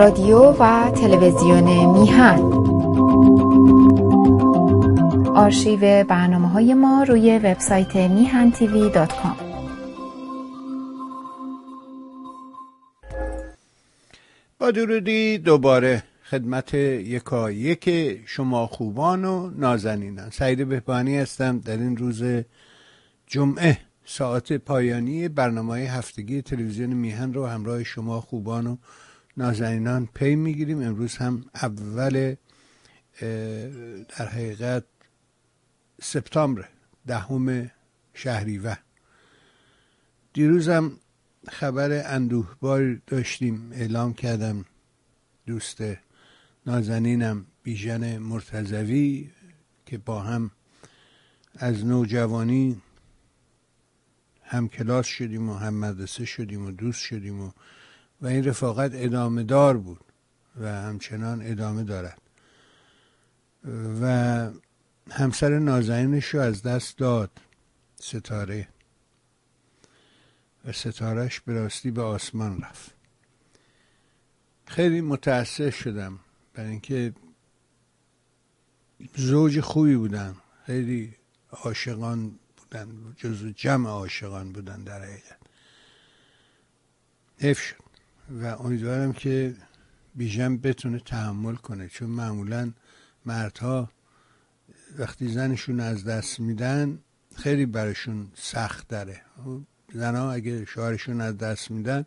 رادیو و تلویزیون میهن. آرشیو برنامه های ما روی وبسایت میهن تیوی دات کام. با درودی دوباره خدمت یکا یک شما خوبان و نازنینان. سعید بهبانی هستم در این روز جمعه ساعت پایانی برنامه هفتگی تلویزیون میهن رو همراه شما خوبان و نازنینان پی می‌گیریم. امروز هم اول در حقیقت سپتامبر دهم شهریور. دیروزم خبر اندوهبار داشتیم. اعلام کردم دوست نازنینم بیژن مرتزوی که با هم از نوجوانی هم کلاس شدیم و هم مدرسه شدیم و دوست شدیم و و این رفاقت ادامه دار بود و همچنان ادامه دارد. و همسر نازنینش رو از دست داد ستاره. و ستارهش به راستی به آسمان رفت. خیلی متاسف شدم. برای اینکه زوج خوبی بودن خیلی عاشقان بودن جزو جمع عاشقان بودن در حقیقت. حیف شد. و امیدوارم که بیژن بتونه تحمل کنه چون معمولا مردها وقتی زنشون از دست میدن خیلی براشون سخت داره. زنها اگه شوهرشون از دست میدن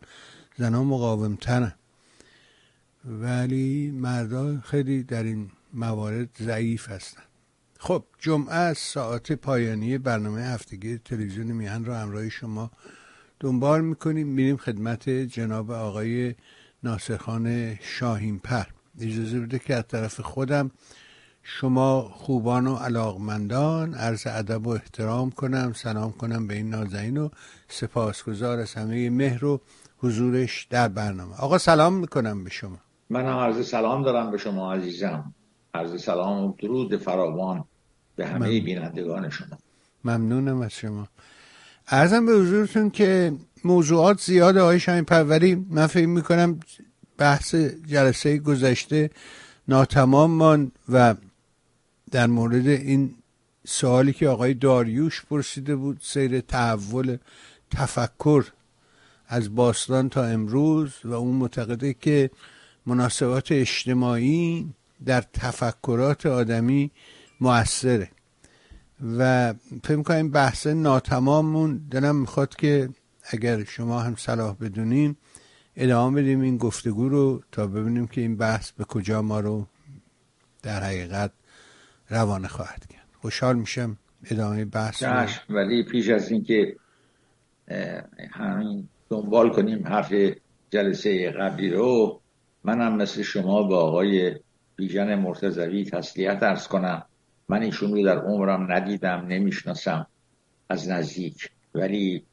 زنها مقاومترن. ولی مردا خیلی در این موارد ضعیف هستن. خب جمعه ساعت پایانی برنامه هفتگی تلویزیون میهن رو همراه شما دنبال می‌کنیم. میریم خدمت جناب آقای ناصرخان شاهین پر اجازه بده که از طرف خودم شما خوبان و علاقمندان عرض ادب و احترام کنم. سلام کنم به این نازنین و سپاسگزار از همه مهر و حضورش در برنامه. آقا سلام می‌کنم به شما. من هم عرض سلام دارم به شما عزیزم. عرض سلام و درود فراوان به همه بینندگان شما. ممنونم از شما. ارزم به حضورتون که موضوعات زیاد آقای شاین پروری من فکر می‌کنم بحث جلسه گذشته ناتمام ماند و در مورد این سوالی که آقای داریوش پرسیده بود سیر تحول تفکر از باستان تا امروز و اون معتقده که مناسبات اجتماعی در تفکرات آدمی موثره. و فکر می‌کنم بحث ناتماممون دلم می‌خواد که اگر شما هم صلاح بدونین ادامه بدیم این گفتگو رو تا ببینیم که این بحث به کجا ما رو در حقیقت روانه خواهد کرد. خوشحال میشم ادامه بحث رو ولی پیش از اینکه همین دنبال کنیم حرف جلسه قبلی رو منم مثل شما با آقای بیژن مرتضوی تسلیت ارز کنم. من ایشون رو در عمرم ندیدم نمی‌شناسم از نزدیک. ولی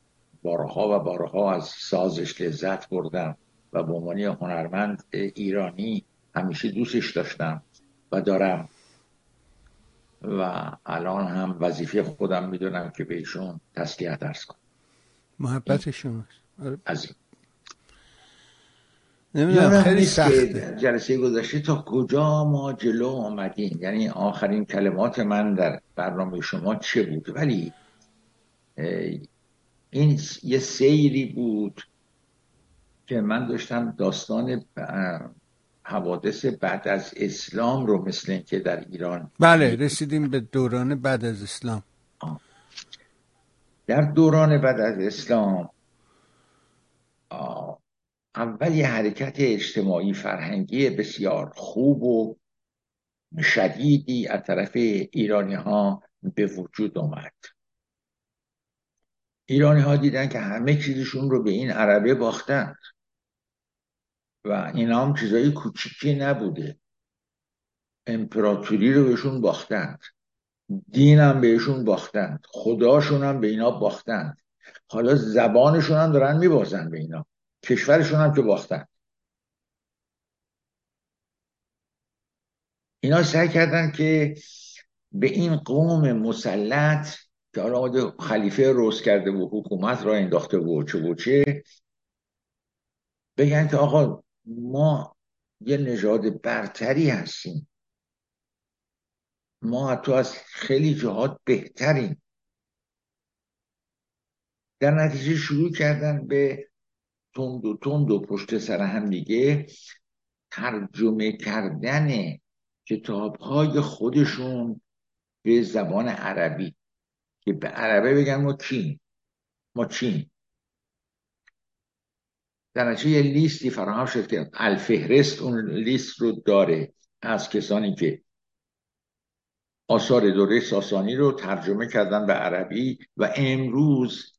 بارها و بارها از سازش لذت بردم و به عنوان هنرمند ایرانی همیشه دوستش داشتم و دارم. و الان هم وظیفه خودم می‌دونم که به ایشون تسلیت درس کنم. محبت شماست از نمی‌دونم خیلی سخته. جلسه گذشته تا کجا ما جلو آمدیم؟ یعنی آخرین کلمات من در برنامه شما چه بود؟ ولی این یه سیری بود که من داشتم داستان حوادث بعد از اسلام رو مثل که در ایران بله رسیدیم به دوران بعد از اسلام. در دوران بعد از اسلام اول یه حرکت اجتماعی فرهنگی بسیار خوب و شدیدی از طرف ایرانی ها به وجود اومد ایرانی ها دیدن که همه چیزشون رو به این عربه باختند و اینا هم چیزای کوچیکی نبوده. امپراتوری رو بهشون باختند دین هم بهشون باختند خداشون هم به اینا باختند حالا زبانشون هم دارن میبازن به اینا. کشورشون هم که باختن. اینا سعی کردن که به این قوم مسلط که حالا خلیفه روز کرده و حکومت را انداخته و چه و چه بگن که آقا ما یه نژاد برتری هستیم. ما حتی از خیلی جهات بهتریم. در نتیجه شروع کردن به تند و تند و پشت سر هم دیگه ترجمه کردن کتاب های خودشون به زبان عربی که به عربه بگن ما کی ما چیم در یه لیستی فراهم شد که الفهرست اون لیست رو داره از کسانی که آثار دوره ساسانی رو ترجمه کردن به عربی و امروز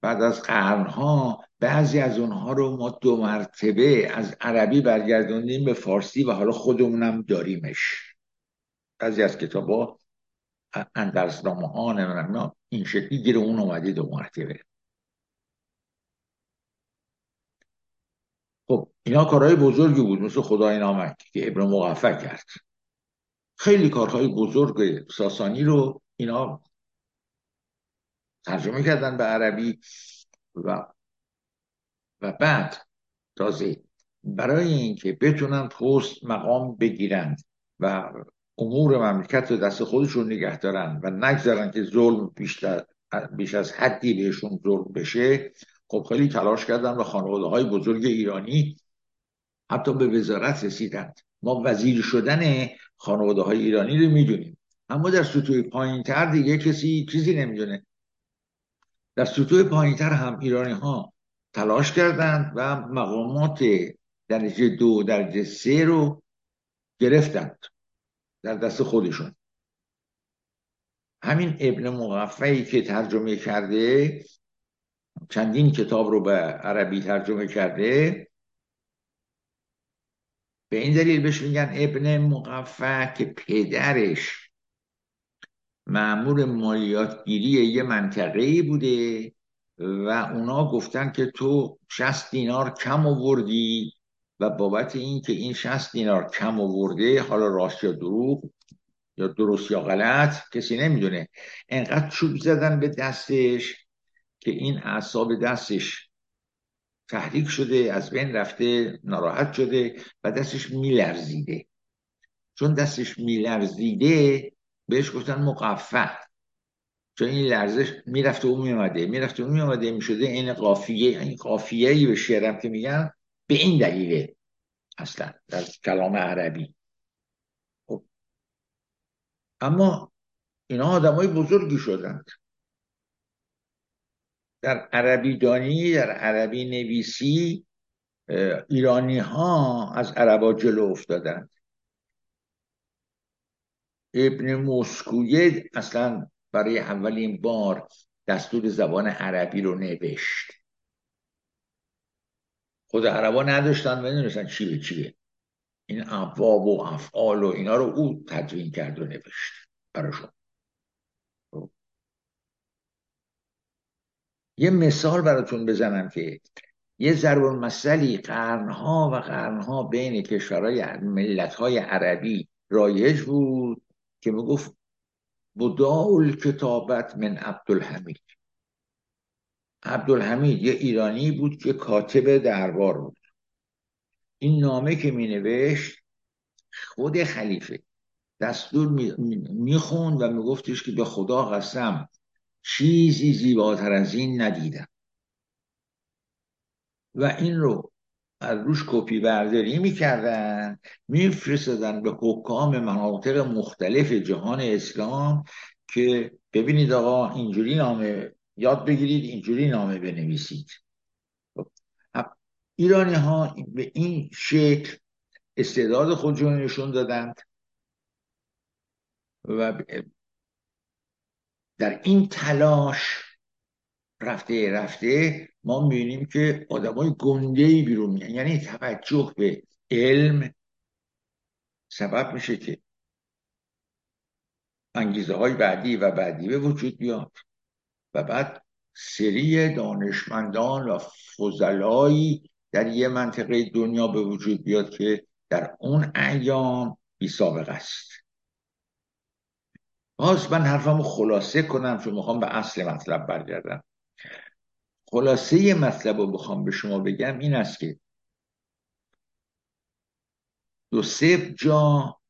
بعد از قرنها بعضی از اونها رو ما دو مرتبه از عربی برگردوندیم به فارسی و حالا خودمونم داریمش. بعضی از کتاب ها اندرزنامه ها این شکلی گیر اون اومده دو مرتبه. خب اینا کارهای بزرگی بود مثل خدای نامک که ابن مقفع کرد. خیلی کارهای بزرگ ساسانی رو اینا ترجمه کردن به عربی و و بعد تازه برای اینکه بتونن پست مقام بگیرند و امور مملکت رو دست خودشون نگه دارن و نگذارن که ظلم بیشتر بیش از حدی بهشون ظلم بشه خب خیلی تلاش کردن و خانواده های بزرگ ایرانی حتی به وزارت رسیدند. ما وزیر شدن خانواده های ایرانی رو می‌دونیم. اما در سطوح پایین تر دیگه کسی چیزی نمی‌دونه. در سطوح پایین تر هم ایرانی ها تلاش کردند و مقامات درجه دو درجه سه رو گرفتند در دست خودشون. همین ابن مقفعی که ترجمه کرده چندین کتاب رو به عربی ترجمه کرده به این دلیل بهش میگن ابن مقفع که پدرش معمور مالیاتگیری یه منطقه بوده و اونا گفتن که تو 60 دینار کم آوردی و بابت این که این 60 دینار کم آورده حالا راست یا دروغ یا درست یا غلط کسی نمی‌دونه. انقدر چوب زدن به دستش که این اعصاب دستش تحریک شده از بین رفته ناراحت شده و دستش میلرزیده. چون دستش میلرزیده بهش گفتن مقفع. چون این لرزش می‌رفته و میامده می‌رفته و میامده می‌شده این قافیه این قافیه ای به شعرم که میگن به این دلیله اصلا در کلام عربی. خب. اما اینا آدم های بزرگی شدند. در عربی دانی در عربی نویسی ایرانی ها از عربا جلو افتادند. ابن موسکویه اصلا برای اولین بار دستور زبان عربی رو نوشت. خود عربا نداشتن و ندونستن چی به چیه. این ابواب و افعال و اینا رو او تدوین کرد و نوشت براشون. یه مثال براتون بزنم که یه ضرب المثلی قرنها و قرنها بین کشورهای ملتهای عربی رایج بود که می‌گفت بداول کتابت من عبدالحمید. عبدالحمید یه ایرانی بود که کاتب دربار بود. این نامه که می نوشت خود خلیفه. دستور می‌خوند و میگفتش که به خدا قسم چیزی زیباتر از این ندیدم. و این رو از روش کپی برداری می‌کردن. میفرستدن به حکام مناطق مختلف جهان اسلام که ببینید آقا اینجوری نامه یاد بگیرید اینجوری نامه بنویسید. خب، ایرانی ها به این شکل استعداد خودشون نشون دادند و در این تلاش رفته رفته ما می‌بینیم که آدمای گنده ای بیرون میان. یعنی توجه به علم سبب میشه که انگیزه های بعدی و بعدی به وجود بیاد و بعد سری دانشمندان و فضلایی در یه منطقه دنیا به وجود بیاد که در اون ایام بی سابق است. باز من حرفمو خلاصه کنم چون می‌خوام به اصل مطلب برگردم. خلاصه مطلب رو بخوام به شما بگم این است که دو سه جا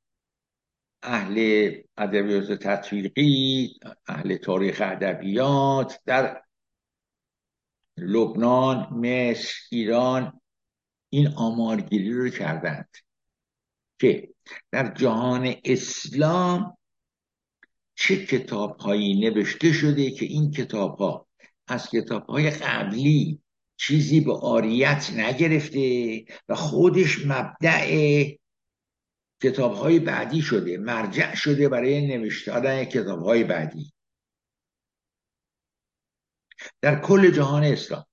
اهل ادبیات تطبیقی اهل تاریخ ادبیات در لبنان مصر ایران این آمارگیری رو کردند که در جهان اسلام چه کتاب هایی نوشته شده که این کتاب ها از کتاب های قبلی چیزی به آریت نگرفته و خودش مبدع کتاب های بعدی شده مرجع شده برای نوشتن کتاب های بعدی. در کل جهان اسلام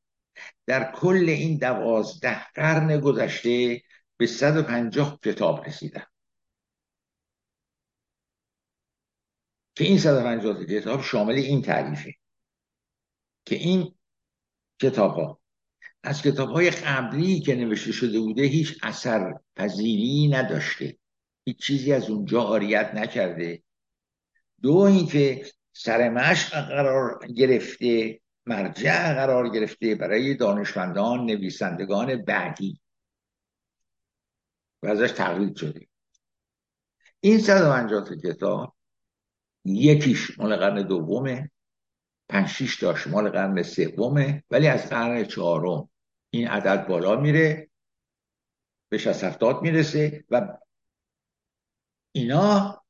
در کل این دوازده قرن گذشته به 150 کتاب رسیدن. که این 150 کتاب شامل این تعریفه. که این کتاب ها از کتاب های قبلی که نوشته شده بوده هیچ اثر پذیری نداشته. هیچ چیزی از اونجا آریت نکرده. دو اینکه سر مشق قرار گرفته مرجع قرار گرفته برای دانشمندان نویسندگان بعدی. و ازش تقلید شده. این 150 کتاب یکیش مال قرن دومه. پنج شیش داشت مال قرن سومه ولی از قرن چهارم این عدد بالا میره به 60 70 می‌رسه و اینا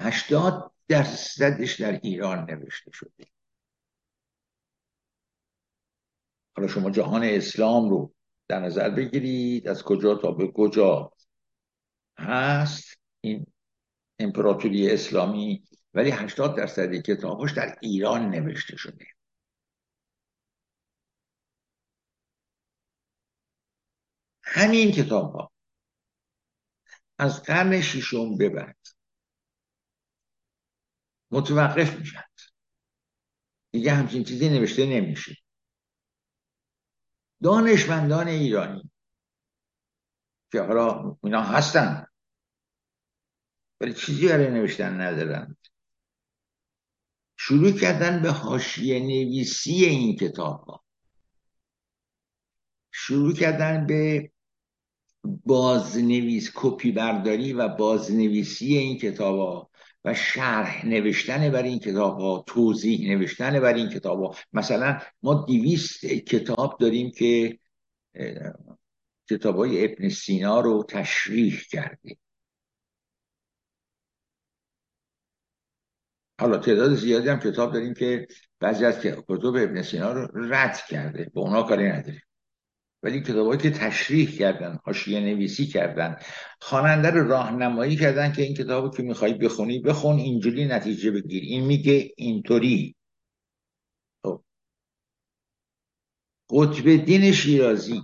هشتاد درصدش در ایران نوشته شده. حالا شما جهان اسلام رو در نظر بگیرید از کجا تا به کجا هست این امپراتوری اسلامی ولی 80 درصد کتابش در ایران نوشته شده. همین کتاب ها از قرن ششم به بعد. متوقف میشن. دیگه همچین چیزی نوشته نمیشه. دانشمندان ایرانی که حالا اینا هستن ولی چیزی برای نوشتن ندارن. شروع کردن به حاشیه نویسی این کتاب ها شروع کردن به بازنویس کپی برداری و بازنویسی این کتاب ها و شرح نوشتن بر این کتاب ها توضیح نوشتن بر این کتاب ها مثلا ما دیویست کتاب داریم که کتاب های ابن سینا رو تشریح کرده حالا تعداد زیادی هم کتاب داریم که بعضی از کتب ابن سینا رو رد کرده. به اونا کاری نداریم. ولی کتابایی که تشریح کردن حاشیه نویسی کردن خواننده رو راهنمایی کردن که این کتابو که می‌خوای بخونی بخون اینجوری نتیجه بگیر. این میگه اینطوری. خب. قطب دین شیرازی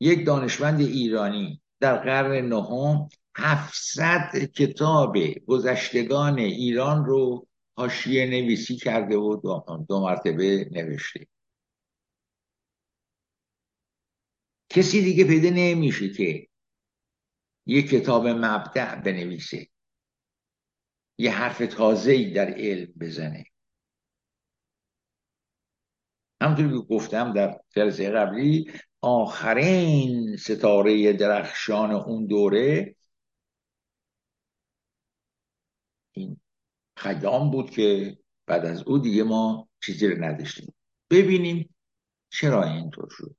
یک دانشمند ایرانی در قرن نهم 700 کتاب گذشتگان ایران رو حاشیه نویسی کرده و دو مرتبه نوشته. کسی دیگه پیدا نمیشه که یه کتاب مبدع بنویسه. یه حرف تازه در علم بزنه. همونطور که گفتم در جلسه قبلی آخرین ستاره درخشان اون دوره این خیام بود که بعد از او دیگه ما چیزی رو نداشتیم. ببینیم چرا اینطور شد.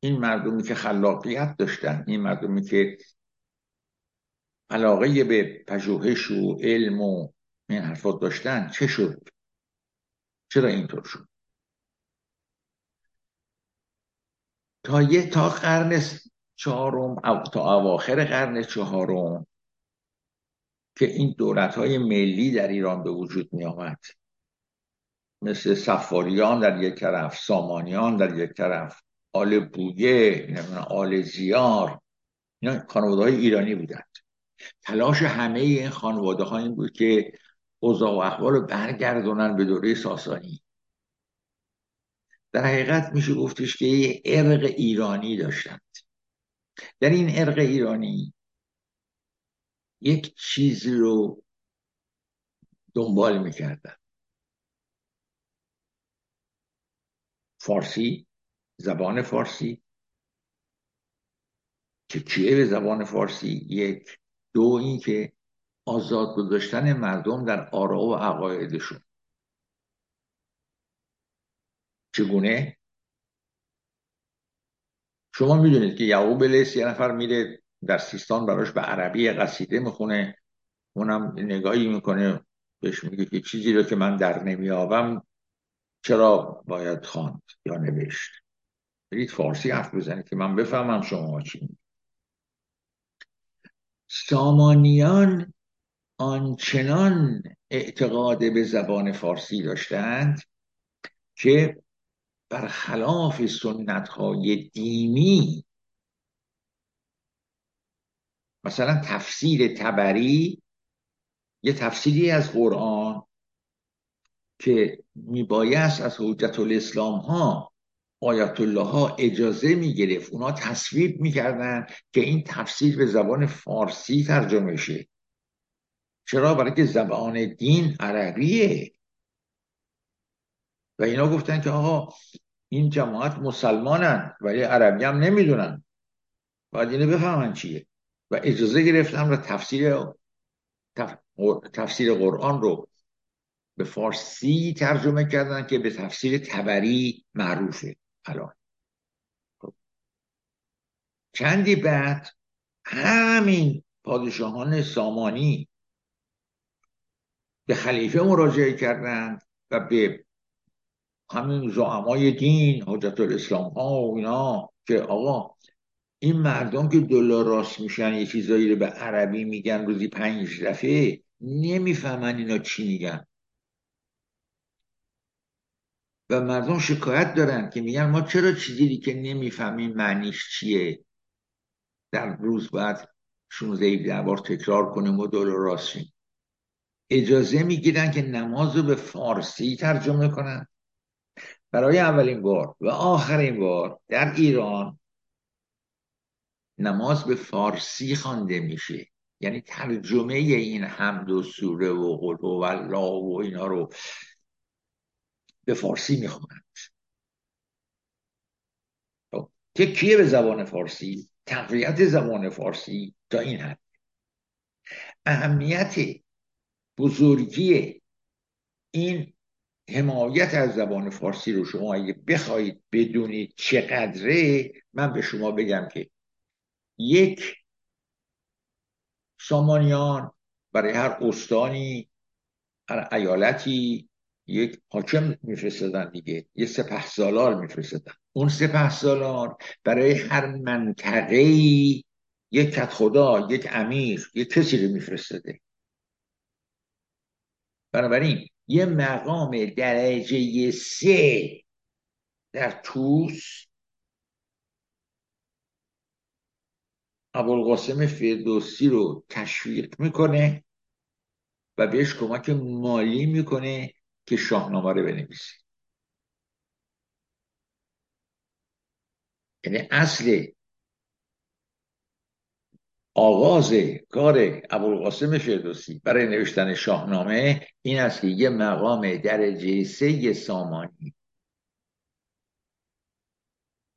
این مردمی که خلاقیت داشتن این مردمی که علاقه به پژوهش و علم و این حرفات داشتن چه شد؟ چرا اینطور شد؟ تا یه تا قرن چهارم تا اواخر قرن چهارم که این دولت های ملی در ایران به وجود می آمد مثل سفاریان در یک طرف سامانیان در یک طرف آل بویه آل زیار اینا خانواده های ایرانی بودند. تلاش همه این خانواده ها این بود که اوضاع و احوال رو برگردونن به دوره ساسانی. در حقیقت میشه گفتش که یه ارق ایرانی داشتند. در این ارق ایرانی یک چیزی رو دنبال می‌کردن فارسی زبان فارسی. که به زبان فارسی؟ یک. دو این که آزاد گذاشتن مردم در آرا و عقایدشون. چگونه؟ شما می‌دونید که یعقوب لیس یه نفر میره در سیستان براش به عربی قصیده می‌خونه. اونم نگاهی می‌کنه بهش میگه که چیزی رو که من در نمیابم چرا باید خواند یا نوشت. برید فارسی حرف بزنید که من بفهمم شما چی سامانیان آنچنان اعتقاد به زبان فارسی داشتند که برخلاف سنت های دینی مثلا تفسیر تبری یه تفسیری از قرآن که میبایست از حجت الاسلام ها آیت الله ها اجازه می‌گرفت. اونا تصویب می‌کردن که این تفسیر به زبان فارسی ترجمه شه. چرا؟ برای که زبان دین عربیه. و اینا گفتن که آقا این جماعت مسلمانن ولی عربی هم نمی‌دونن. باید اینو بفهمن چیه. و اجازه گرفتم و تفسیر تفسیر قرآن رو به فارسی ترجمه کردن که به تفسیر تبری معروفه الان. چندی بعد همین پادشاهان سامانی به خلیفه مراجعه کردند و به همین زعمای دین حجت الاسلام ها و اینا که آقا این مردم که دلار راست میشن یه چیزایی رو به عربی میگن روزی پنج دفعه نمی‌فهمن اینا چی میگن. و مردم شکایت دارن که میگن ما چرا چیزی که نمی‌فهمیم معنیش چیه؟ در روز بعد 16 بار تکرار کنیم و دلار راست اجازه می‌گیرن که نماز رو به فارسی ترجمه کنن. برای اولین بار و آخرین بار در ایران نماز به فارسی خوانده میشه. یعنی ترجمه این حمد و سوره و قل و الله و اینا رو به فارسی می‌خونند. خب، که کیه به زبان فارسی؟ تقویت زبان فارسی تا این حد. اهمیت بزرگی این حمایت از زبان فارسی رو شما اگه بخواهید بدونید چقدره من به شما بگم که یک سامانیان برای هر استانی هر ایالتی یک حاکم میفرستادن دیگه یه سپه سالار میفرستادن. اون سپه سالار برای هر منطقه یک کت خدا یک امیر یک کسی رو میفرستاده. بنابراین یه مقام درجه سه در توس ابوالقاسم فردوسی رو تشویق می‌کنه و بهش کمک مالی می‌کنه که شاهنامه رو بنویسه. یعنی اصل آغاز کار ابوالقاسم فردوسی برای نوشتن شاهنامه این است که یه مقام درجه سه سامانی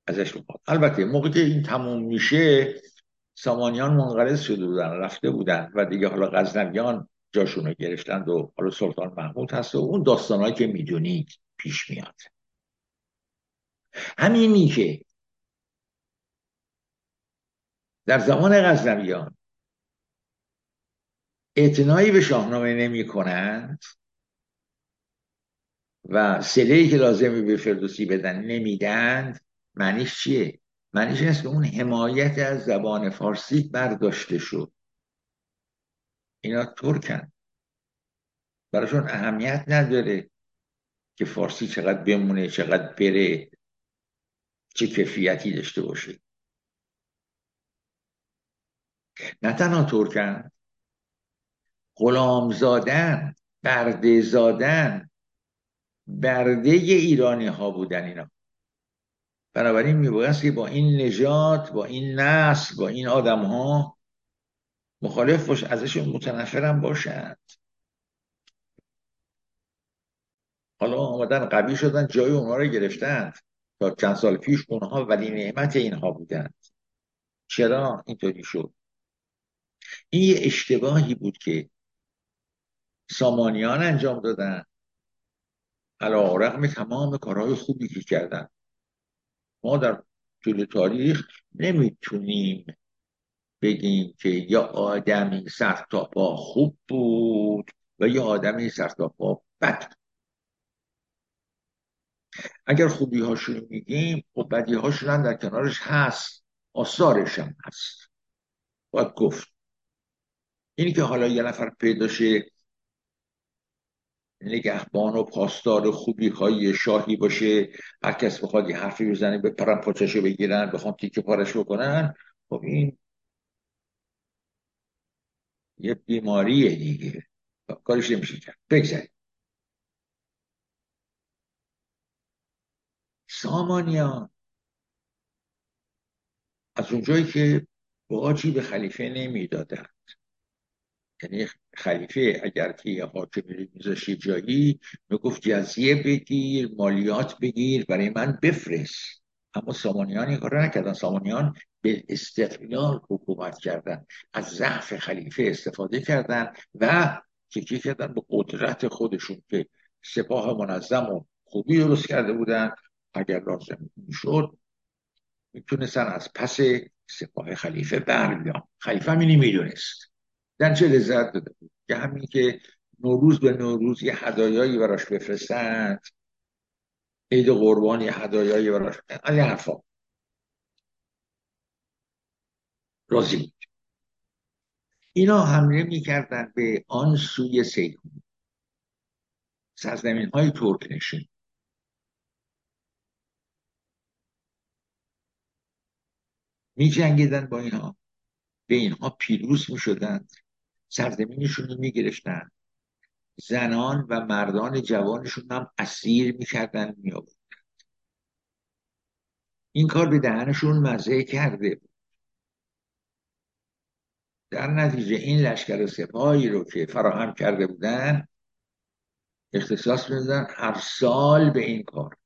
ازش البته موقع که این تموم میشه سامانیان منقرض شده بودن رفته بودن و دیگه حالا غزنویان جاشون رو گرفتند و حالا سلطان محمود هست و اون داستانهایی که می‌دونید پیش میاد همینی که در زمان غزنویان اعتنایی به شاهنامه نمی کنند و سلهی که لازمی به فردوسی بدن نمیدند معنیش چیه؟ معنیش است که اون حمایت از زبان فارسی برداشته شد. اینا ترکن. براشون اهمیت نداره که فارسی چقدر بمونه چقدر بره چه کفیتی داشته باشه. نه تنها ترکن غلام زادن برده زادن برده ایرانی ها بودن اینا. بنابراین میبایست که با این نجات با این نسل با این آدم ها مخالف باش ازشون متنفرم باشند. حالا آمدن قوی شدن جای اونها رو گرفتند تا چند سال پیش اونها ولی نعمت اینها بودند. چرا اینطوری شد؟ این یه اشتباهی بود که سامانیان انجام دادن. علا رقم تمام کارهای خوبی که کردن. ما در طول تاریخ نمی‌تونیم بگیم که یا آدمی سرتاپا خوب بود و یا آدمی سرتاپا بد اگر خوبی هاشون میگیم و خب بدی هاشون در کنارش هست آثارش هم هست. باید گفت. اینی که حالا یه نفر پیدا شه نگهبان و پاسدار خوبی های شاهی باشه. هر کس بخواد یه حرفی بزنه به پرم پاچشو بگیرن بخوام تیکه پارش بکنن. خب این یه بیماریه دیگه. کارش نمیشه کرد. بگذاریم. سامانیان. از اونجایی که باجی به خلیفه نمی‌دادند یعنی خلیفه اگر که یه حاکمی میذاشی جایی می‌گفت جزیه بگیر مالیات بگیر برای من بفرست. اما سامانیان این کار نکردن. سامانیان به استقلال حکومت کردن. از ضعف خلیفه استفاده کردن و تکیه کردن به قدرت خودشون که سپاه منظم و خوبی درست کرده بودن. اگر لازم می‌شد می‌تونستن از پس سپاه خلیفه بر بیان خلیفه همینی می‌دونست. در چه لذت داده بود که همین که نوروز به نوروز یه هدایایی براش بفرستند. عید قربان یه هدایایی براش. این حرفا. راضی بود. اینا حمله می‌کردن به آن سوی سیکون. سرزمین های ترک نشین. می جنگیدن با اینها. به اینها پیروز می شدند سرزمینشون رو می گرفتن زنان و مردان جوانشون هم اسیر می‌کردن می این کار به دهنشون مزه کرده بود. در نتیجه این لشکر سپاهی رو که فراهم کرده بودن اختصاص می‌دادن. هر سال به این کار.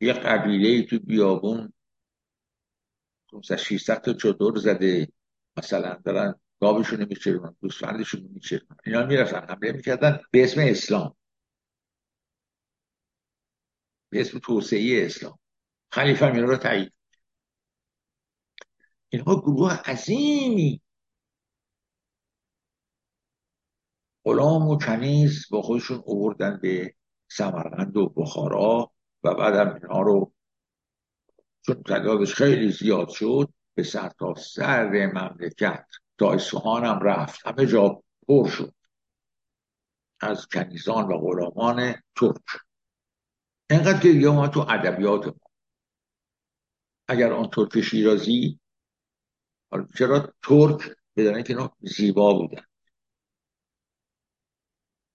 یه قبیله تو بیابون 500 600 تا چطور زده. مثلا دارن گاوشون میچرونن گوسفندشون میچرونن اینا می‌رفتن حمله می‌کردن به اسم اسلام. به اسم توسعه اسلام. خلیفه اینا رو تایید. اینها گروه عظیمی. غلام و کنیز با خودشون اووردن به سمرقند و بخارا و بعدم اینها رو چون تعدادش خیلی زیاد شد به سر تا سر مملکت. تا اصفهان هم رفت. همه جا پر شد. از کنیزان و غلامان ترک. اینقدر که دیگه ما تو ادبیات ما. اگر آن ترک شیرازی چرا ترک؟ بدانه که اینا زیبا بودن.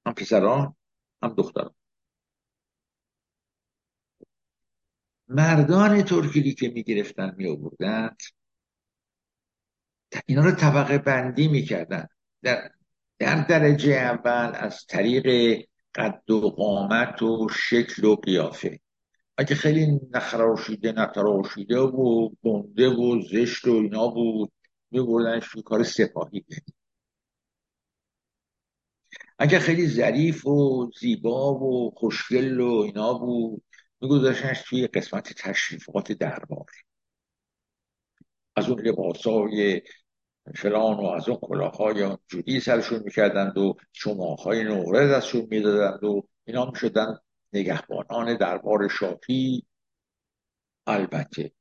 هم پسران هم دختران. مردان ترکی که می‌گرفتن می اینا رو طبقه بندی می‌کردن. در, در درجه اول از طریق قد و قامت و شکل و قیافه. اگه خیلی نخراشیده نتراشیده و گنده و زشت و اینا بود میبردنش توی کار سپاهی. اگه خیلی ظریف و زیبا و خوشگل و اینا بود میگذاشتنش توی قسمت تشریفات دربار. از اون لباسای فلان و از اون کلاهای جودی سرشون می‌کردند و شماهای نورد ازشون می‌دادند و اینا می‌شدن نگهبانان دربار شاهی. البته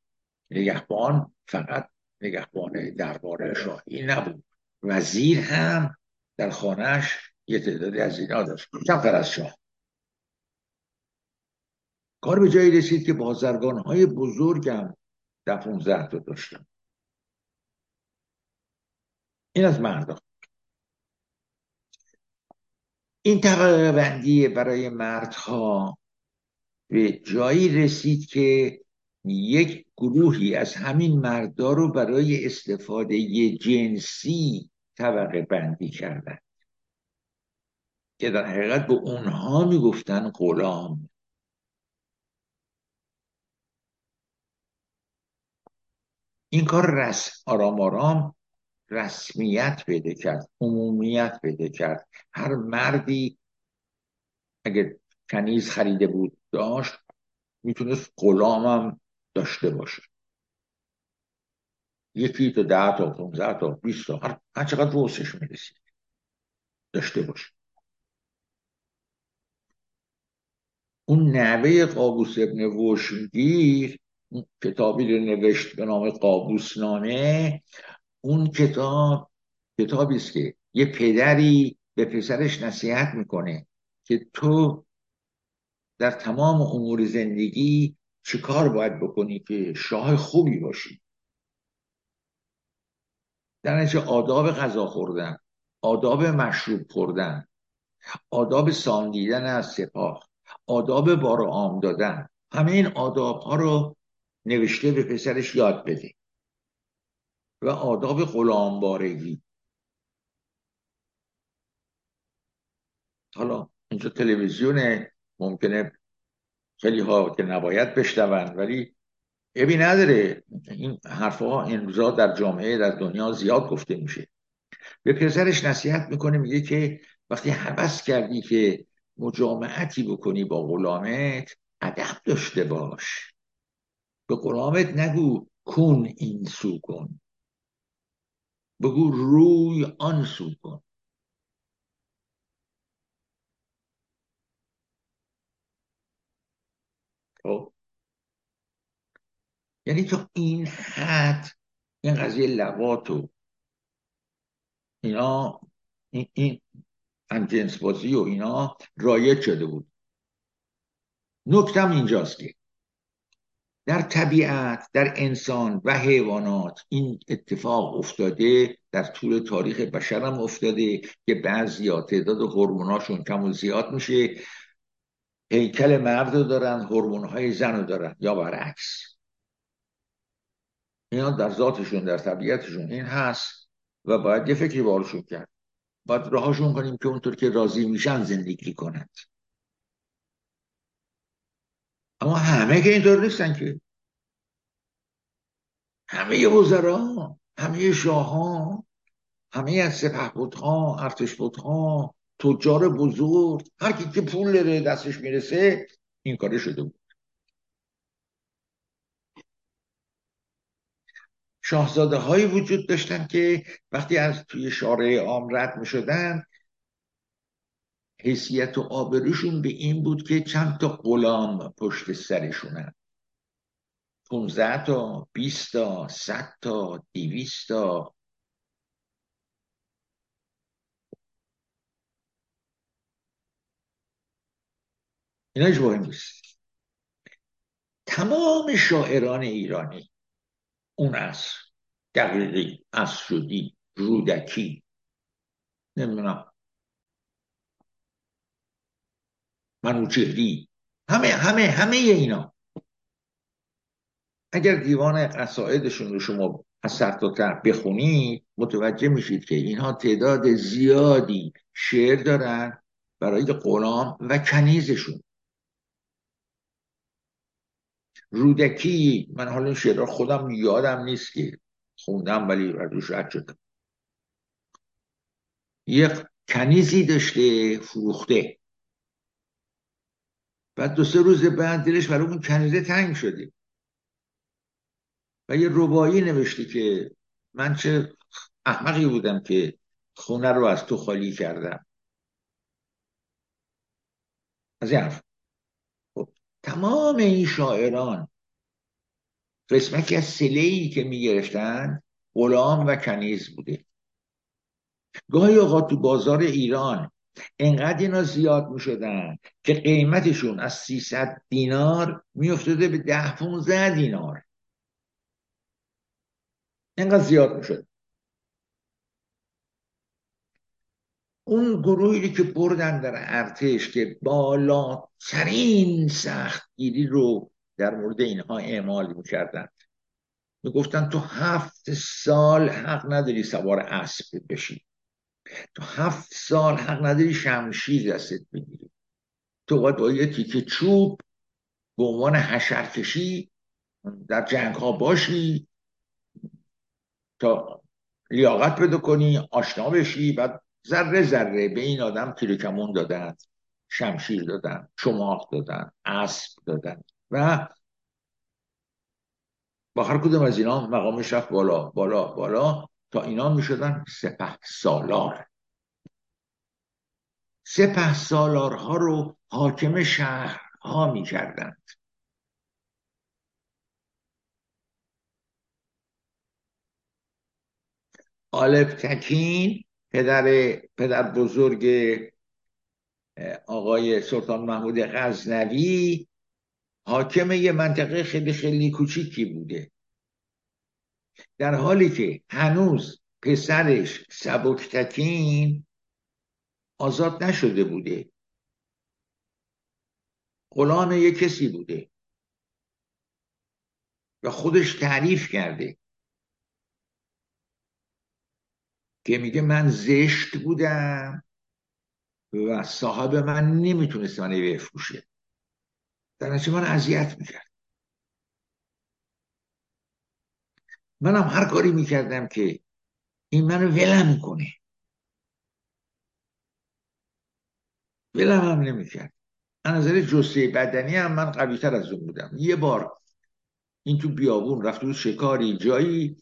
نگهبان فقط نگهبان دربار شاهی نبود وزیر هم در خانهش یه تعدادی از اینا داشت. کمتر از شاه. کار به جایی رسید که بازرگان های بزرگم در 15 تا داشتن. این از مردان این طبقه بندی برای مردها به جایی رسید که یک گروهی از همین مردا رو برای استفاده جنسی طبقه بندی کردن. که در حقیقت به اونها می‌گفتن غلام. این کار رس آرام آرام رسمیت پیدا کرد عمومیت پیدا کرد. هر مردی اگه کنیز خریده بود داشت می‌تونست غلامم داشته باشه. یکی تا ده تا پونزه تا بیست تا هر, چقدر روسش می‌رسید داشته باشه. اون نوه قابوس ابن وشگیر کتابی رو نوشت به نام قابوسنامه اون کتاب کتابی است که یه پدری به پسرش نصیحت می‌کنه که تو در تمام امور زندگی چه کار باید بکنی که شاه خوبی باشی؟ در نتیجه آداب غذا خوردن آداب مشروب خوردن آداب ساندیدن از سپاه آداب بار عام دادن همه این آداب ها رو نوشته به پسرش یاد بده. و آداب غلامبارگی. حالا اینجا تلویزیون ممکنه خیلی ها که نباید بشنون ولی ابی نداره. این حرفها امروزا در جامعه در دنیا زیاد گفته میشه. به پسرش نصیحت می‌کنه میگه که وقتی حبس کردی که مجامعتی بکنی با غلامت ادب داشته باش. به غلامت نگو کن این سو کن. بگو روی آن سو کن. خب. یعنی تا این حد این قضیه لغات و اینا این, این جنس بازی و اینا رایج شده بود. نکتم اینجاست که در طبیعت در انسان و حیوانات این اتفاق افتاده در طول تاریخ بشرم افتاده که بعضی تعداد هورموناشون کم و زیاد میشه. هیکل مرد رو دارن هورمون های زن رو دارن یا برعکس. اینا در ذاتشون در طبیعتشون این هست و باید یه فکری بارشون کرد. باید راهشون کنیم که اونطور که راضی میشن زندگی کنند. اما همه که اینطور نیستن که. همه وزرا همه شاهان همه از سپه بودها ارتش بودها تجار بزرگ هر کی که پول داره دستش می‌رسه این کاره شده بود. شاهزاده هایی وجود داشتن که وقتی از توی شارع عام رد می شدن حیثیت و آبروشون به این بود که چند تا غلام پشت سرشونن 15 تا 20 تا 100 تا 200 تا. اینا هیچ نیست. تمام شاعران ایرانی اون از دقیقی از شدی رودکی نمی‌دونم منوچهری. همه همه همه اینا. اگر دیوان قصائدشون رو شما از سر تا بخونید متوجه میشید که اینها تعداد زیادی شعر دارن برای غلام و کنیزشون. رودکی من حالا این شعر خودم یادم نیست که خوندم ولی روش رد شدم یک کنیزی داشته فروخته. بعد دو سه روز بعد دلش برای اون کنیزه تنگ شده. و یه ربایی نوشته که من چه احمقی بودم که خونه رو از تو خالی کردم. از این حرف. خب، تمام این شاعران قسمتی از سلهی که می‌گرفتن غلام و کنیز بوده. گاهی اوقات تو بازار ایران انقدر اینا زیاد می شدن که قیمتشون از 300 دینار میافتاده به ده 15 دینار. اینقدر زیاد می‌شد. اون گروهی که بردن در ارتش که بالاترین سختگیری رو در مورد اینها اعمال می‌کردن. می‌گفتن تو هفت سال حق نداری سوار اسب بشی. تو هفت سال حق نداری شمشیر دستت بگیری. تو باید با یه تیکه چوب به عنوان حشرکشی در جنگ ها باشی تا لیاقت پیدا کنی آشنا بشی بعد ذره ذره به این آدم کیلو کمون دادن شمشیر دادن چماق دادن اسب دادن و با هر کدوم از اینا مقامش رفت بالا بالا بالا. تا اینا می‌شدن سپه سالار. سپه سالارها رو حاکم شهرها می‌کردند. آلپ تکین پدر پدر بزرگ آقای سلطان محمود غزنوی حاکم یه منطقه خیلی خیلی کوچیکی بوده. در حالی که هنوز پسرش سبکتکین آزاد نشده بوده. غلام یه کسی بوده. و خودش تعریف کرده. که میگه من زشت بودم و صاحب من نمی‌تونست منو بفروشه. در نتیجه من اذیت می‌کرد. منم هر کاری می‌کردم که این منو ولم کنه. ولم هم نمی‌کرد. از نظر جسه بدنی هم من قوی تر از اون بودم. یه بار این تو بیابون رفت تو شکاری جایی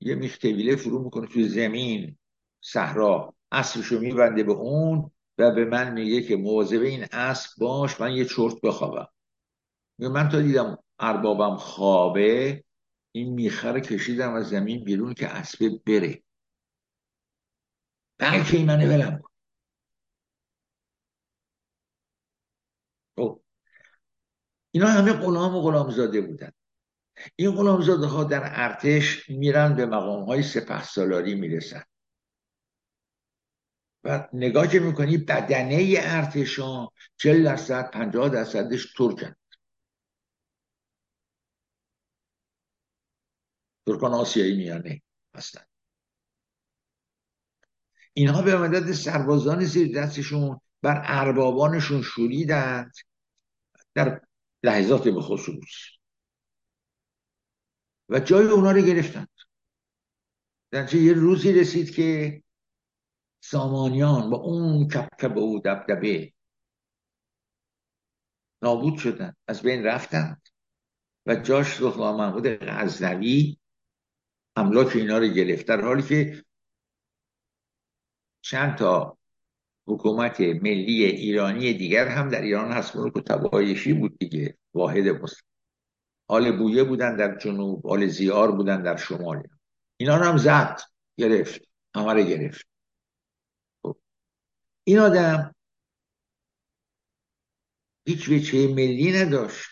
یه میختویله فرو می‌کنه تو زمین صحرا. اسبشو میبنده به اون و به من میگه که مواظب این اسب باش من یه چرت بخوابم. من تا دیدم اربابم خوابه این میخه رو کشیدم از زمین بیرون که اسبه بره. بلکه این منه ولم خب. اینا همه غلام و غلامزاده بودن. این غلامزاده ها در ارتش میرن به مقام های سپه سالاری می‌رسن. و نگاه که می‌کنی بدنه ارتشان چل درصد پنجاه درصدش ترکن. ترکان میانه هستن. اینها به مدد سربازان زیر دستشون بر اربابانشون شوریدند در لحظات به خصوص. و جای اونا رو گرفتند در یه روزی رسید که سامانیان با اون کپکب و دبدبه نابود شدن. از بین رفتند و جاش سلطان محمود غزنوی املاک اینا رو گرفت در حالی که چند تا حکومت ملی ایرانی دیگر هم در ایران هست. ملک و تبایشی بود دیگه واحد مسلم آل بویه بودن در جنوب آل زیار بودن در شمال. اینا رو هم زد گرفت همه رو گرفت. خب. این آدم هیچ وچه ملی نداشت.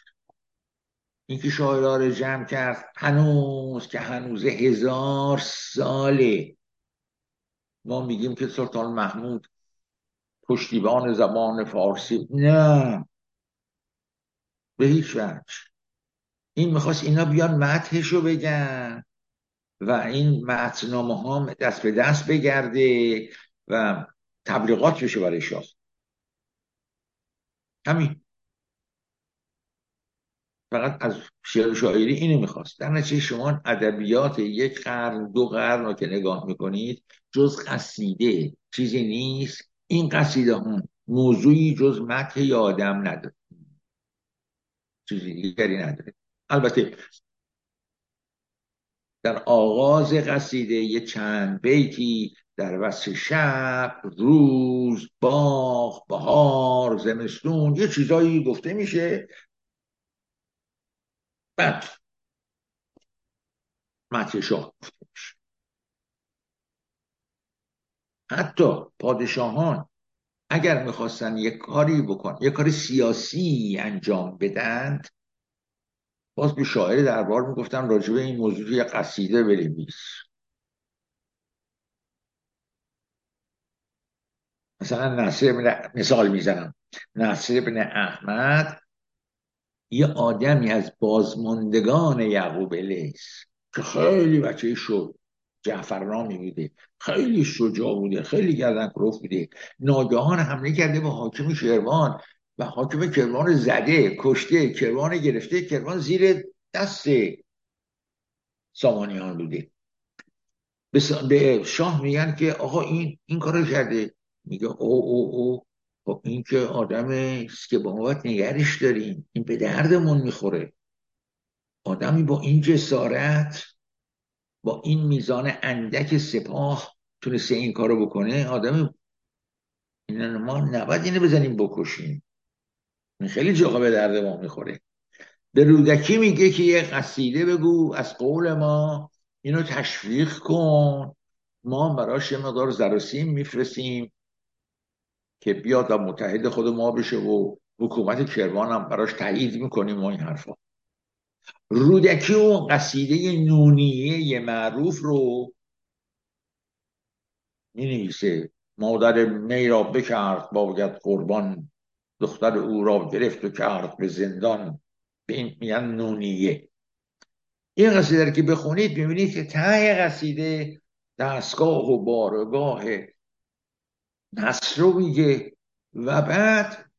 اینکه شاعرها جمع کرد هنوز که هنوز هزار ساله. ما میگیم که سلطان محمود پشتیبان زبان فارسی. نه. به هیچ وجه. این می‌خواست اینا بیان متحشو بگن و این متنامه ها دست به دست بگرده و تبلیغات بشه برای شاه. همین. فقط از شعر شاعری اینو می‌خواست. در نتیجه شما ادبیات یک قرن دو قرن رو که نگاه می‌کنید جز قصیده چیزی نیست. این قصیده هم موضوعی جز متح یا آدم نداره. چیزی دیگری نداره. البته در آغاز قصیده یه چند بیتی در وصف شب روز باغ بهار زمستون یه چیزایی گفته میشه. بعد متن شاه گفته میشه. حتی پادشاهان اگر می‌خواستن یک کاری بکن یک کار سیاسی انجام بدند باز به شاعر دربار می‌گفتن راجبه این موضوع یک قصیده بنویس. مثلا نصر مثال می‌زنم. نصر ابن احمد یه آدمی از بازماندگان یعقوب لیس که خیلی بچه شد جعفرنامی بوده. خیلی شجاع بوده. خیلی گردن کروف بوده. ناگهان حمله کرده به حاکم شروان و حاکم کروان زده کشته کروان گرفته کروان زیر دست سامانیان بوده. به شاه میگن که آقا این این کارو کرده. میگه او او او خب این که آدم که با ما نگرش داریم. این به دردمون می‌خوره. آدمی با این جسارت با این میزان اندک سپاه تونسته این کارو بکنه؟ آدم این ما نباید اینو بزنیم بکشیم. این خیلی جاها به درد ما می‌خوره. به رودکی میگه که یه قصیده بگو از قول ما اینو تشویق کن. ما براش یه مقدار زراسیم میفرستیم. که بیاد و متحد خود ما بشه و حکومت کرمان هم براش تایید می‌کنیم و این حرفا. رودکی و قصیده نونیه معروف رو می مادر می را بکرد باید قربان. دختر او را گرفت و کرد به زندان. به این میگن نونیه. این قصیده که بخونید می‌بینید که ته قصیده دستگاه و بارگاه نصر رو میگه و بعد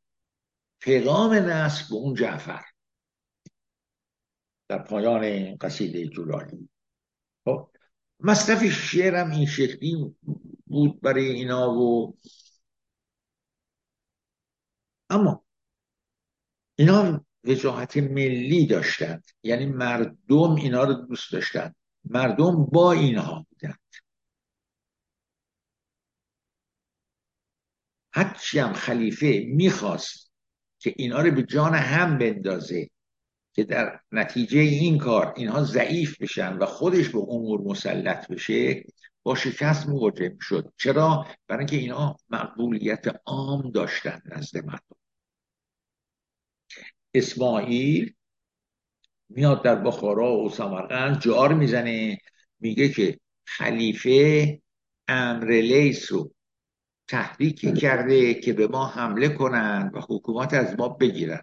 پیغام نصر به اون جعفر در پایان قصیده جولانی. خب مصرف شعرم این شکلی بود برای اینا و اما اینا وجاهت ملی داشتند. یعنی مردم اینا رو دوست داشتند. مردم با اینها بودند. هرچی هم خلیفه می‌خواست که اینا رو به جان هم بندازه که در نتیجه این کار اینها ضعیف بشن و خودش به امور مسلط بشه با شکست مواجه شد. چرا؟ برای اینکه اینا مقبولیت عام داشتن نزد مردم. اسماعیل میاد در بخارا و سمرقند جار می‌زنه میگه که خلیفه امر لیس رو تحریک کرده که به ما حمله کنند و حکومت از ما بگیرن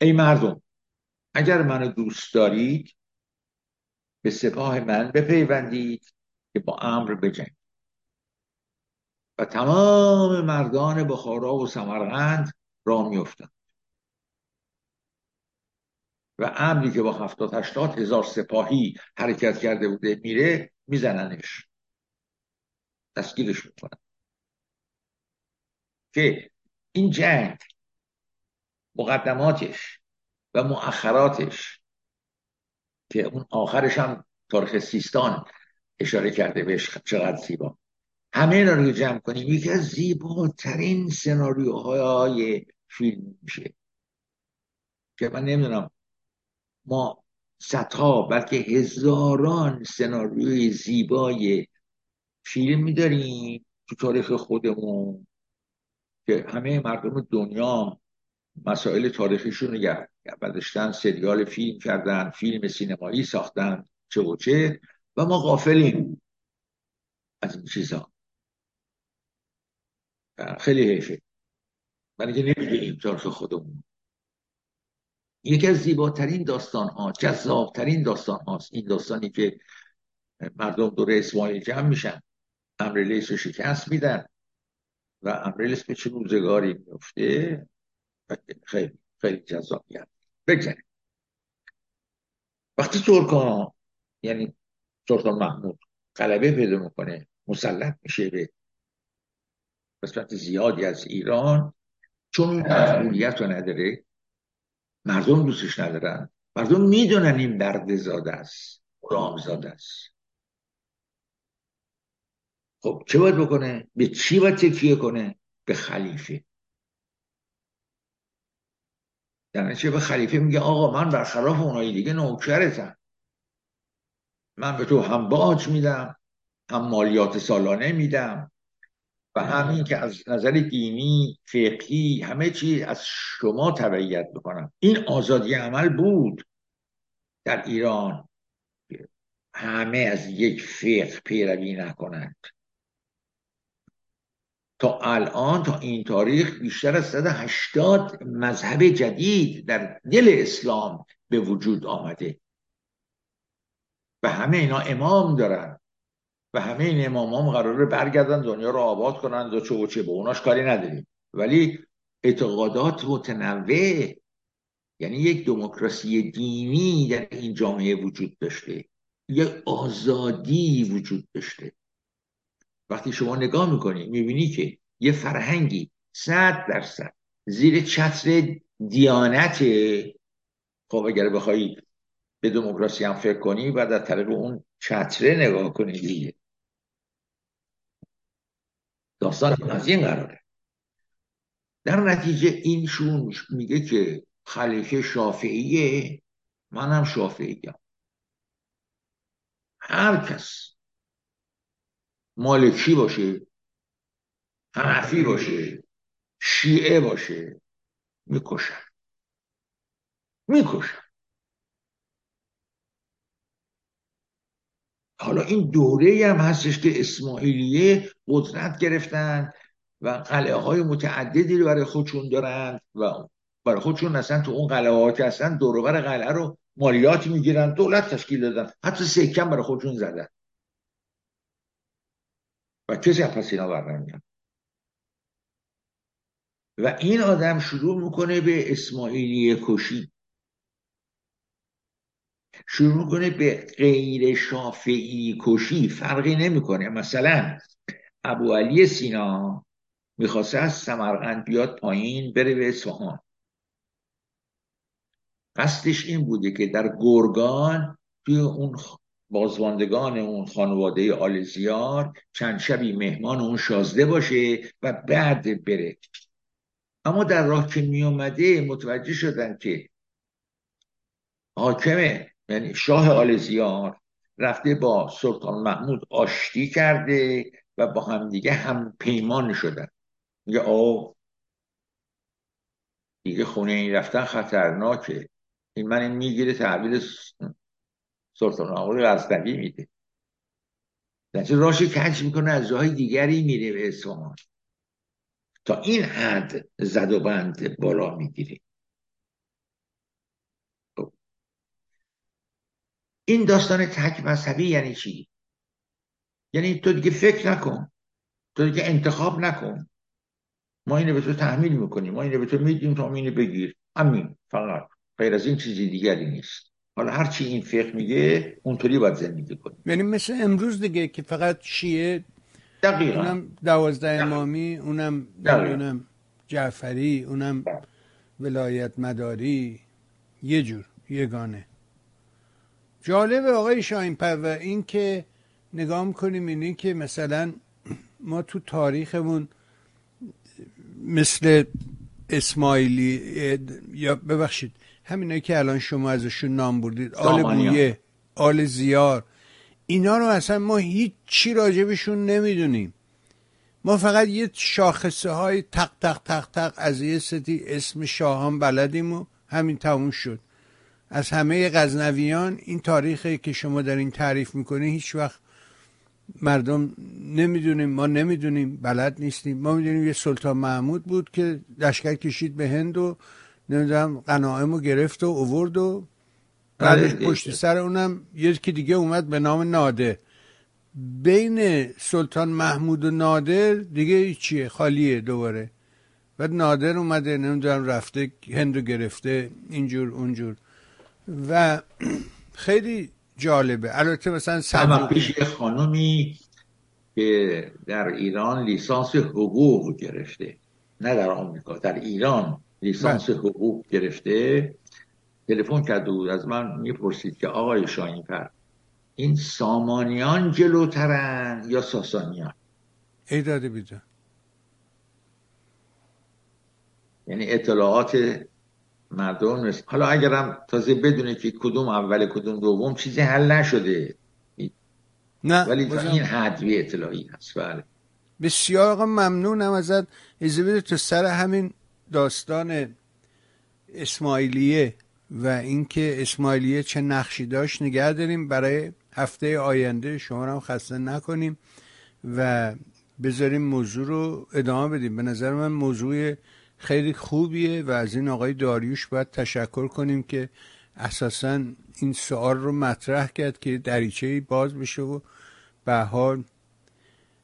ای مردم اگر منو دوست دارید به سپاه من بپیوندید که با امر بجنگ. و تمام مردان بخارا و سمرقند را میفتند و امری که با هفتاد هشتاد هزار سپاهی حرکت کرده بوده میره میزننش. دستگیرش می‌کنن. که این جنگ مقدماتش و مؤخراتش که اون آخرش هم تاریخ سیستان اشاره کرده بهش چقدر زیبا. همه اینا رو جمع کنیم یکی از زیباترین سناریوهای فیلم میشه. که من نمی‌دونم ما صدها بلکه هزاران سناریوی زیبای فیلم میداریم تو تاریخ خودمون. که همه مردم دنیا مسائل تاریخیشون رو برداشتن سریال فیلم کردن فیلم سینمایی ساختن چه و چه. و ما غافلیم از این چیزا. خیلی حیفه. برای اینکه نمی‌دونیم تاریخ خودمون. یکی از زیباترین داستان ها جذابترین داستان هاست این داستانی که مردم دور اسماعیل جمع میشن. امر لیس رو شکست میدن. و امریلس به چه روزگاری میفته خیلی خیلی جذابیت بگذاریم. وقتی ترکان یعنی سلطان محمود غلبه پیدا می‌کنه مسلط میشه به قسمت زیادی از ایران چون این مسئولیت رو نداره مردم دوستش ندارن مردم می‌دونن این برده زاده است زاده است. خب چه باید بکنه؟ به چی باید تکیه کنه؟ به خلیفه. در چه به خلیفه میگه آقا من برخلاف اونایی دیگه نوکرتم. من به تو هم باج میدم هم مالیات سالانه میدم و همین که از نظر دینی فقهی همه چی از شما تبعیت می‌کنم. این آزادی عمل بود در ایران. همه از یک فقه پیروی نکنند. تا الان تا این تاریخ بیشتر از 180 مذهب جدید در دل اسلام به وجود آمده. و همه اینا امام دارن. و همه این امام هم قراره برگردن دنیا رو آباد کنن و چه و چه به اوناش کاری نداریم. ولی اعتقادات متنوع یعنی یک دموکراسی دینی در این جامعه وجود داشته. یه آزادی وجود داشته. وقتی شما نگاه می‌کنی می‌بینی که یه فرهنگی صد درصد زیر چتر دیانت خب اگر بخوایی به دموکراسی هم فکر کنی بعد از طریق اون چتره نگاه کنی دیگه. داستان از این قراره. در نتیجه این شون میگه که خلیفه شافعیه منم شافعیم. هر کس مالکی باشه؟ حنفی باشه. شیعه باشه. می‌کشن. می‌کشن. حالا این دوره هم هستش که اسماعیلیه قدرت گرفتن و قلعه های متعددی رو برای خودشون دارن و برای خودشون اصلا تو اون قلعه ها که اصلا دوروبر قلعه رو مالیات می‌گیرن دولت تشکیل دادن. حتی سکم برای خودشون زدن. و کسی پس اینا بر و این آدم شروع می‌کنه به اسماعیلی کشی. شروع می‌کنه به غیر شافعی کشی. فرقی نمی‌کنه. مثلا ابو علی سینا می‌خواسته از سمرقند بیاد پایین بره به اصفهان. قصدش این بوده که در گرگان توی اون بازواندگان اون خانواده آلزیار چند شبی مهمان اون شازده باشه و بعد بره. اما در راه که می اومده متوجه شدن که حاکمه یعنی شاه آلزیار رفته با سلطان محمود آشتی کرده و با همدیگه هم پیمان شدن. میگه آه دیگه خونه این رفتن خطرناکه. این من می‌گیره تحویل سلطان محمود غزنوی میده. در راشی کج می‌کنه از جاهای دیگری میره به اصفهان. تا این حد زد و بند بالا می‌گیره. خب. این داستان تک مذهبی یعنی چی؟ یعنی تو دیگه فکر نکن. تو دیگه انتخاب نکن. ما اینو به تو تحمیل می‌کنیم. ما اینو به تو میدیم تا اینو بگیر. همین فقط. غیر از این چیزی دیگری نیست. حالا هرچی این فقه میگه اونطوری باید زندگی کنیم. یعنی مثل امروز دیگه که فقط شیعه دقیقا. اونم دوازده امامی اونم اونم جعفری اونم ولایت مداری یه جور یگانه. جالب آقای شاین و این که نگاه می‌کنیم اینی که مثلا ما تو تاریخمون مثل اسماعیلی یا ببخشید همینایی که الان شما ازشون نام بردید آل بویه آل زیار اینا رو اصلا ما هیچ چی راجبشون نمی‌دونیم. ما فقط یه شاخصه های تق تق تق تق از یه ستی اسم شاهان بلدیم و همین تموم شد. از همه غزنویان این تاریخی که شما در این تعریف می‌کنی هیچ وقت مردم نمی‌دونیم ما نمی‌دونیم بلد نیستیم. ما می‌دونیم یه سلطان محمود بود که لشکر کشید به هند و نمی‌دونم قناعم رو گرفت و اوورد و بعدش بله، پشت سر اونم یکی دیگه اومد به نام نادر. بین سلطان محمود و نادر دیگه چیه؟ خالیه دوباره. بعد نادر اومده نمی‌دونم رفته هندو گرفته اینجور اونجور. و خیلی جالبه. البته مثلا سلطان پیش یه خانومی که در ایران لیسانس حقوق گرفته. نه در آمریکا در ایران. لیسانس. حقوق گرفته تلفن کرده بود از من می‌پرسید که آقای پر این سامانیان جلوترن یا ساسانیان ای داده بیده یعنی اطلاعات مردم حالا اگرم تازه بدونه که کدوم اول کدوم دوم چیزی حل نشده نه ولی تا این حدوی اطلاعی هست بله بسیار ممنونم ازت اجازه تو سر همین داستان اسماعیلیه و اینکه اسماعیلیه چه نقشی داشت نگه داریم. برای هفته آینده شما هم خسته نکنیم و بذاریم موضوع رو ادامه بدیم. به نظر من موضوع خیلی خوبیه و از این آقای داریوش باید تشکر کنیم که اساسا این سوال رو مطرح کرد که دریچه باز بشه و به حال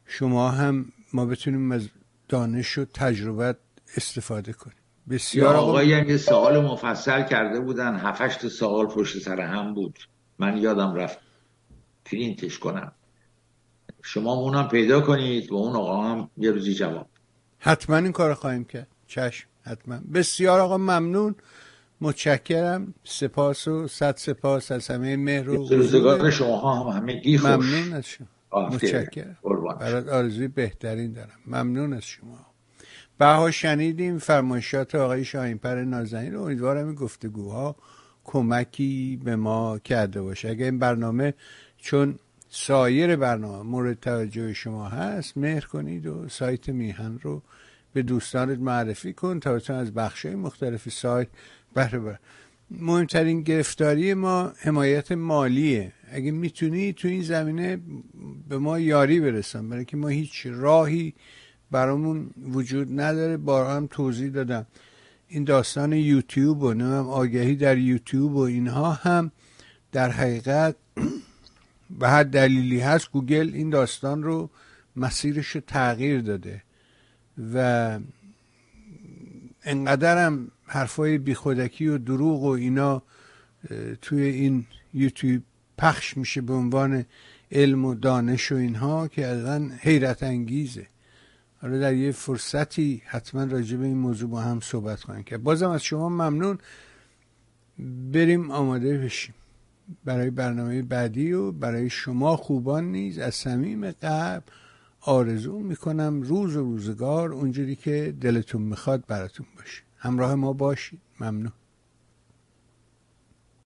شما هم ما بتونیم از دانش و تجربت استفاده کنیم. بسیار آقای یه سوال مفصل کرده بودن. هفتش سوال پشت سر هم بود. من یادم رفت پرینتش کنم. شما اونم پیدا کنید. و اون آقا هم یه روزی جواب. حتما این کار خواهیم کرد. چشم. حتما. بسیار آقا ممنون. متشکرم. سپاس و صد سپاس از همه مهر و روزگار شما هم همه خوش. ممنون از شما. متشکرم. برات آرزوی بهترین دارم. ممنون از شما. بها شنیدیم فرمایشات آقای شاهینپر نازنین امیدوارم این گفتگوها کمکی به ما کرده باشه. اگر این برنامه چون سایر برنامه مورد توجه شما هست مهر کنید و سایت میهن رو به دوستانت معرفی کن تا بتون از بخشای مختلف سایت بهره بر مهمترین گرفتاری ما حمایت مالیه. اگه می‌تونی تو این زمینه به ما یاری برسن برای که ما هیچ راهی برامون وجود نداره. بارها هم توضیح دادم. این داستان یوتیوب و نمیم آگهی در یوتیوب و اینها هم در حقیقت به هر دلیلی هست گوگل این داستان رو مسیرش رو تغییر داده و انقدرم حرفای بیخودکی و دروغ و اینا توی این یوتیوب پخش میشه به عنوان علم و دانش و اینها که اصلا حیرت انگیزه. حالا در یه فرصتی حتما راجع به این موضوع با هم صحبت کنیم که بازم از شما ممنون. بریم آماده بشیم. برای برنامه بعدی و برای شما خوبان نیز از صمیم قلب آرزو می‌کنم روز و روزگار اونجوری که دلتون می‌خواد براتون باشه. همراه ما باشید. ممنون.